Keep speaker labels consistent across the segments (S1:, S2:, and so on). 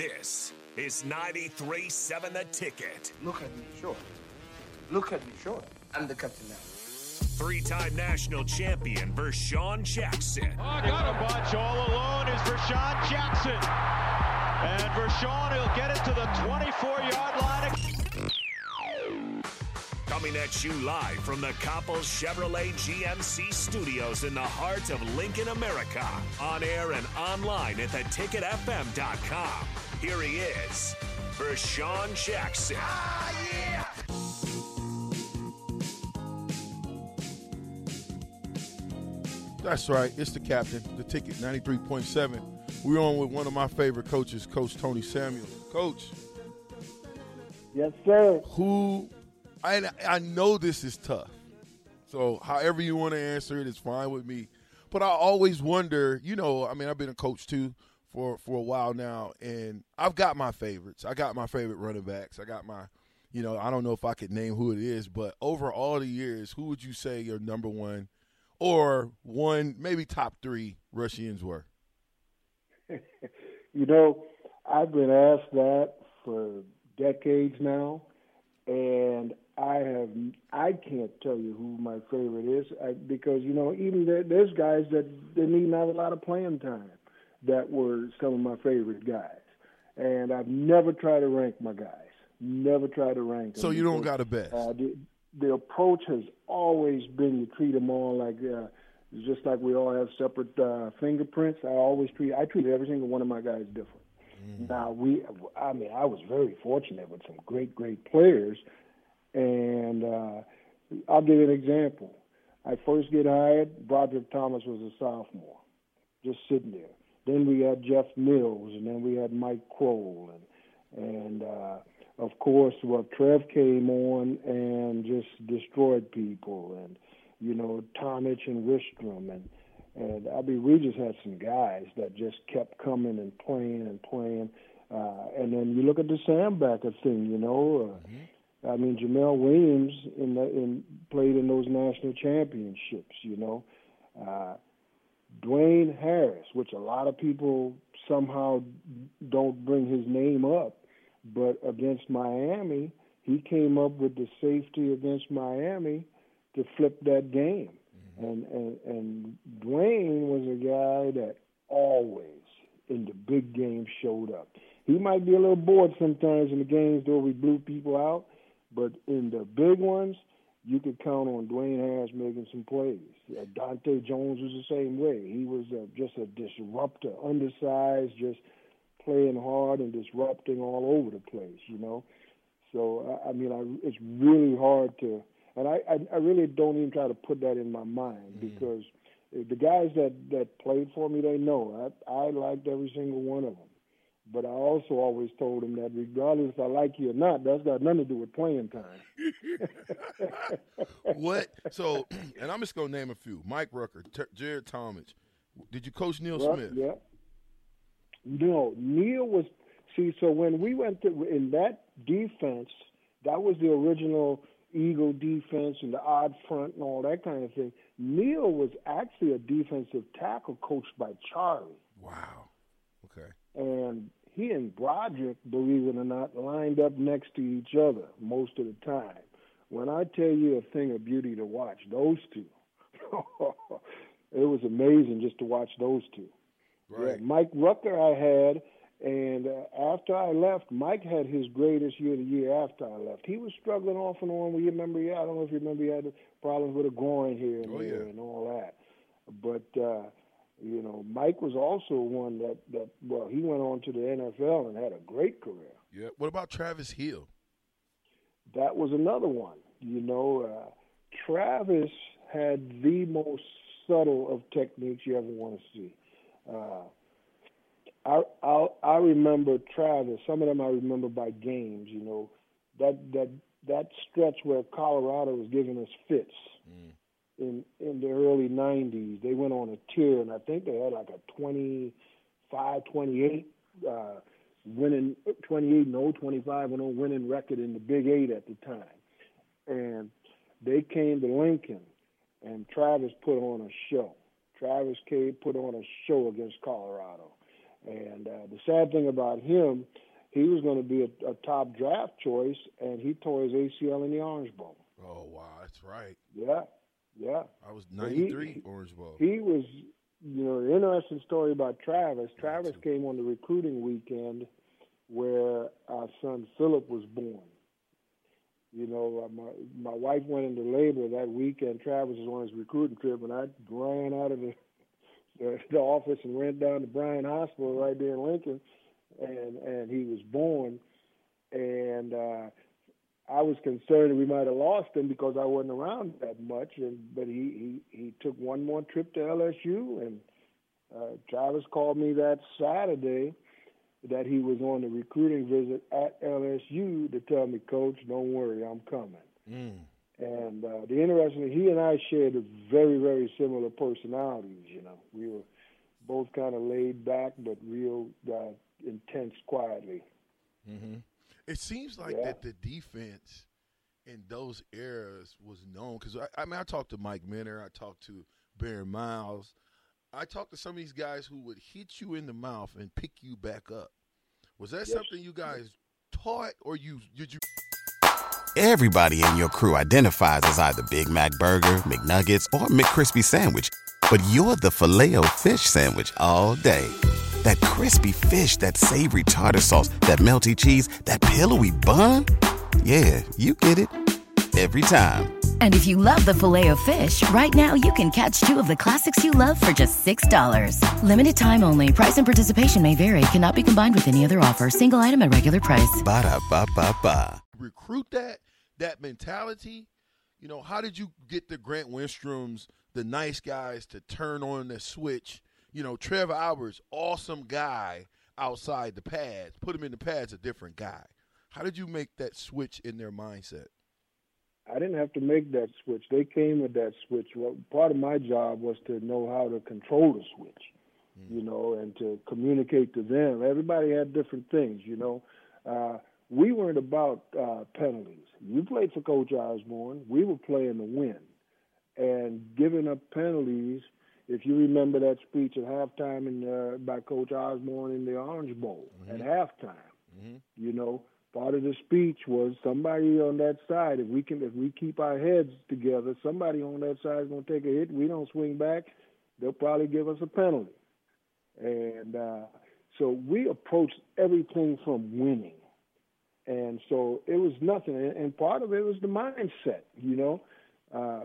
S1: This is 93.7 The Ticket.
S2: Look at me, sure. Look at me, sure. I'm the captain now.
S1: Three-time national champion Vershawn Jackson.
S3: Oh, got a bunch all alone is Vershawn Jackson. And Vershawn will get it to the 24-yard line.
S1: Coming at you live from the Coppels Chevrolet GMC studios in the heart of Lincoln, America. On air and online at theticketfm.com. Here he is, Vershawn Jackson.
S2: Ah, yeah!
S4: That's right. It's the captain, the ticket 93.7. We're on with one of my favorite coaches, Coach Tony Samuel. Coach.
S5: Yes, sir.
S4: Who I I know this is tough. So however you want to answer it is fine with me. But I always wonder, you know, I mean, I've been a coach too for for a while now and I've got my favorites. I got my favorite running backs. I got my you know, I don't know if I could name who it is, but over all the years, who would you say your number one or one, maybe top three rushers were?
S5: you know, I've been asked that for decades now, and I have I can't tell you who my favorite is I, because you know even there, there's guys that they didn't have a lot of playing time that were some of my favorite guys, and I've never tried to rank my guys. Never tried to rank them.
S4: So you don't got a best.
S5: Uh, the, the approach has always been to treat them all like uh, just like we all have separate uh, fingerprints. I always treat I treat every single one of my guys different. Mm. Now we, I mean, I was very fortunate with some great, great players, and uh, I'll give you an example. I first get hired. Broderick Thomas was a sophomore, just sitting there. Then we had Jeff Mills, and then we had Mike Croel, and and uh, of course, well, Trev came on and just destroyed people, and you know, Tomich and Wistrom, and and I mean, we just had some guys that just kept coming and playing and playing. Uh, and then you look at the Sam Becker thing, you know. Uh, mm-hmm. I mean, Jamel Williams in the in played in those national championships, you know. Uh, Dwayne Harris, which a lot of people somehow don't bring his name up, but against Miami, he came up with the safety against Miami to flip that game. Mm-hmm. And, and and Dwayne was a guy that always in the big games showed up. He might be a little bored sometimes in the games where we blew people out, but in the big ones, you could count on Dwayne Harris making some plays. Uh, Donta Jones was the same way. He was uh, just a disruptor, undersized, just playing hard and disrupting all over the place, you know. So I, I mean, I, it's really hard to, and I, I, I really don't even try to put that in my mind mm-hmm. because the guys that that played for me, they know I I liked every single one of them. But I also always told him that regardless if I like you or not, that's got nothing to do with playing time.
S4: what? So, and I'm just gonna name a few: Mike Rucker, T- Jared Talmadge. Did you coach Neil Smith?
S5: Yeah. No, Neil was. See, so when we went to in that defense, that was the original Eagle defense and the odd front and all that kind of thing. Neil was actually a defensive tackle coached by Charlie.
S4: Wow. Okay.
S5: And he and Broderick, believe it or not, lined up next to each other most of the time. When I tell you a thing of beauty to watch, those two, it was amazing just to watch those two.
S4: Right.
S5: Yeah, Mike Rucker I had, And uh, after I left, Mike had his greatest year the year after I left. He was struggling off and on. We remember, yeah, I don't know if you remember, he had problems with a groin here and
S4: oh,
S5: there
S4: yeah.
S5: and all that. But uh, you know, Mike was also one that that well, he went on to the NFL and had a great career.
S4: Yeah. What about Travis Hill?
S5: That was another one. You know, uh, Travis had the most subtle of techniques you ever want to see. Uh, I, I I remember Travis. Some of them I remember by games. You know, that that that stretch where Colorado was giving us fits
S4: Mm.
S5: In in the early '90s. They went on a tear, and I think they had like a 25, 28 uh, winning 28 and 0, 25 and 0 winning record in the Big Eight at the time, and they came to Lincoln, and Travis put on a show. Travis Cade put on a show against Colorado. And uh, the sad thing about him, he was going to be a, a top draft choice, and he tore his ACL in the Orange Bowl.
S4: Oh wow, that's right.
S5: Yeah, yeah.
S4: I was 93
S5: he-
S4: Orange Bowl.
S5: He was, you know, an interesting story about Travis. Travis came on the recruiting weekend where our son Philip was born. You know, uh, my my wife went into labor that weekend. Travis was on his recruiting trip, and I ran out of the the, the office and ran down to Bryan Hospital right there in Lincoln, and and he was born, and uh, I was concerned that we might have lost him because I wasn't around that much, and but he he he took one more trip to LSU, and uh, Travis called me that Saturday that he was on the recruiting visit at LSU to tell me, Coach, don't worry, I'm coming.
S4: Mm.
S5: And uh, the interesting, he and I shared a very, very similar personalities. You know, we were both kind of laid back, but real uh, intense, quietly.
S4: hmm It seems like
S5: Yeah.
S4: that the defense in those eras was known because I, I mean I talked to Mike Minter, I talked to Baron Miles, I talked to some of these guys who would hit you in the mouth and pick you back up. Was that
S5: Yes.
S4: something you guys taught, or you did you?
S6: Everybody in your crew identifies as either Big Mac Burger, McNuggets, or McCrispy Sandwich. But you're the filet O fish Sandwich all day. That crispy fish, that savory tartar sauce, that melty cheese, that pillowy bun. Yeah, you get it. Every time.
S7: And if you love the filet of fish, right now you can catch two of the classics you love for just $6. Limited time only. Price and participation may vary. Cannot be combined with any other offer. Single item at regular price.
S6: Ba-da-ba-ba-ba.
S4: recruit that that mentality you know how did you get the grant wistroms the nice guys to turn on the switch you know trevor alberts awesome guy outside the pads put him in the pads a different guy how did you make that switch in their mindset
S5: I didn't have to make that switch. They came with that switch. Well, part of my job was to know how to control the switch, you know, and to communicate to them. Everybody had different things, you know. Uh, we weren't about uh, penalties. You played for Coach Osborne. We were playing to win. And giving up penalties, if you remember that speech at halftime in, uh, by Coach Osborne in the Orange Bowl at halftime, you know, part of the speech was somebody on that side. If we can, if we keep our heads together, somebody on that side is going to take a hit. We don't swing back, they'll probably give us a penalty. And uh, so we approached everything from winning. And so it was nothing. And, and part of it was the mindset, you know. Uh,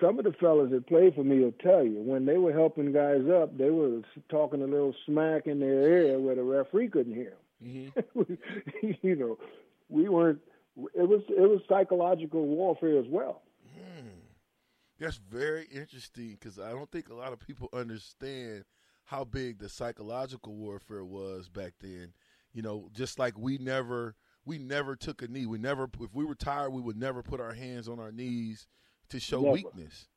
S5: some of the fellas that played for me will tell you when they were helping guys up, they were talking a little smack in their ear where the referee couldn't hear them. Mm-hmm. you know, we weren't. It was it was psychological warfare as well. Hmm.
S4: that's very interesting because i don't think a lot of people understand how big the psychological warfare was back then you know just like we never we never took a knee we never if we were tired we would never put our hands on our knees to show
S5: Never.
S4: weakness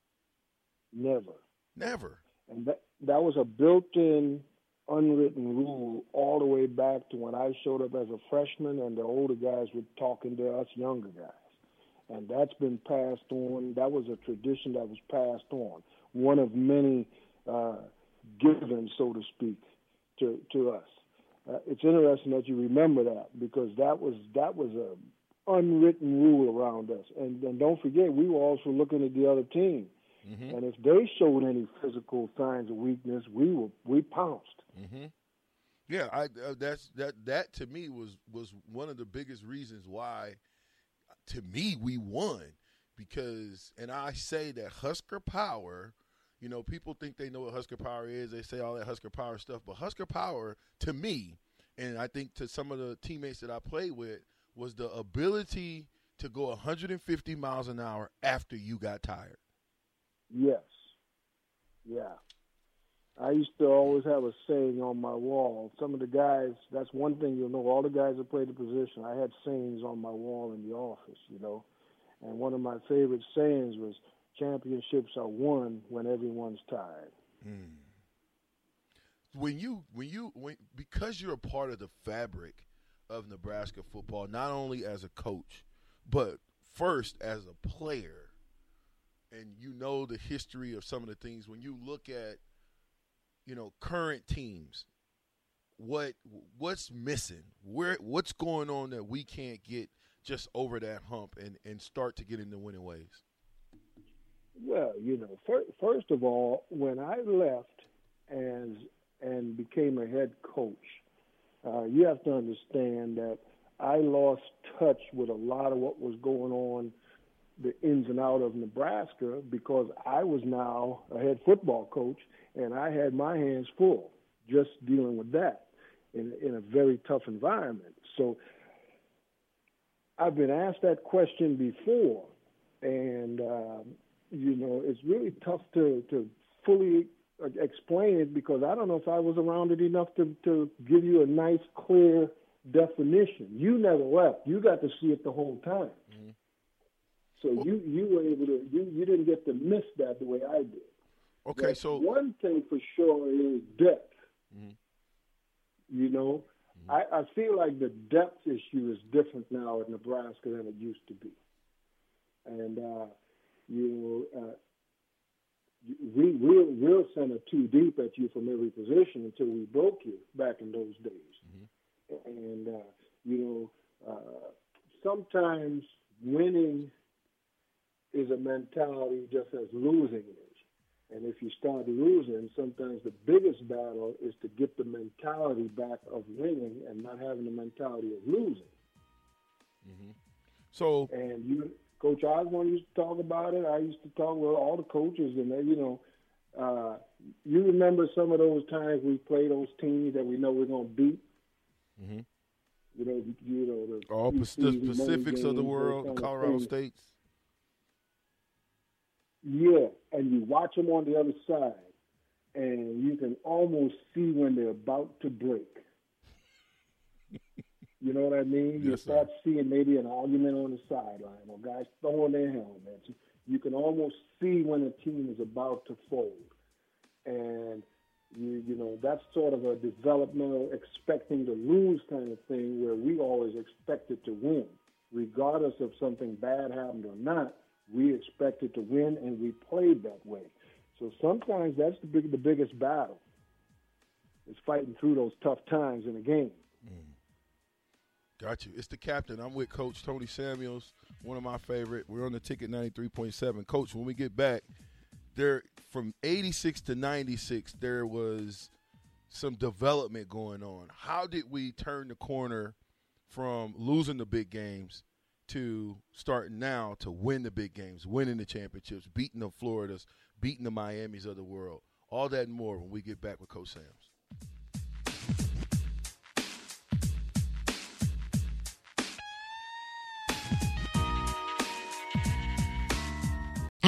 S5: Never.
S4: never
S5: And that that was a built-in, unwritten rule all the way back to when I showed up as a freshman, and the older guys were talking to us younger guys, and that's been passed on. That was a tradition that was passed on, one of many uh, given, so to speak, to to us. Uh, it's interesting that you remember that because that was that was a unwritten rule around us, and and don't forget we were also looking at the other team. And if they showed any physical signs of weakness, we were we pounced.
S4: Yeah, I uh, that's that that to me was was one of the biggest reasons why to me we won because and I say that Husker Power, you know, people think they know what Husker Power is. They say all that Husker Power stuff, but Husker Power to me and I think to some of the teammates that I played with was the ability to go 150 miles an hour after you got tired.
S5: Yes. Yeah. I used to always have a saying on my wall. Some of the guys, that's one thing you'll know. All the guys that played the position, I had sayings on my wall in the office, you know. And one of my favorite sayings was, championships are won when everyone's tired.
S4: Mm. When you, when you, when, because you're a part of the fabric of Nebraska football, not only as a coach, but first as a player, and you know the history of some of the things, when you look at you know current teams what what's missing? Where what's going on that we can't get just over that hump and and start to get into winning ways?
S5: Well you know first, first of all when i left as and became a head coach uh, you have to understand that i lost touch with a lot of what was going on the ins and out of nebraska because i was now a head football coach and I had my hands full just dealing with that in, in a very tough environment. So I've been asked that question before, and uh, you know it's really tough to to fully explain it because I don't know if I was around it enough to to give you a nice clear definition. You never left; you got to see it the whole time. Mm-hmm. So you you were able to you you didn't get to miss that the way I did.
S4: Okay,
S5: but
S4: so
S5: one thing for sure is depth. Mm-hmm. You know, mm-hmm. I, I feel like the depth issue is different now in Nebraska than it used to be, and uh, you know, uh, we we'll, we'll send a two deep at you from every position until we broke you back in those days, mm-hmm. and uh, you know, uh, sometimes winning is a mentality just as losing is. And if you start losing, sometimes the biggest battle is to get the mentality back of winning and not having the mentality of losing.
S4: Mm-hmm. So,
S5: and you, Coach Osborne used to talk about it. I used to talk with all the coaches, and they, you know, uh, you remember some of those times we play those teams that we know we're going to beat.
S4: Mm-hmm.
S5: You know, you know
S4: the all the Pacifics of the world, the Colorado States.
S5: Yeah, and you watch them on the other side, and you can almost see when they're about to break. You know what I mean?
S4: Yes,
S5: you start sir. seeing maybe an argument on the sideline or guys throwing their helmets. You can almost see when a team is about to fold, and you you know that's sort of a developmental expecting to lose kind of thing where we always expected to win, regardless of something bad happened or not we expected to win, and we played that way. So sometimes that's the big, the biggest battle. Is fighting through those tough times in a game.
S4: Got you. It's the captain. I'm with Coach Tony Samuels, one of my favorite. We're on the ticket 93.7. Coach, when we get back, there from 86 to 96, there was some development going on. How did we turn the corner from losing the big games to starting now to win the big games, winning the championships, beating the Floridas, beating the Miamis of the world. All that and more when we get back with Coach Sams.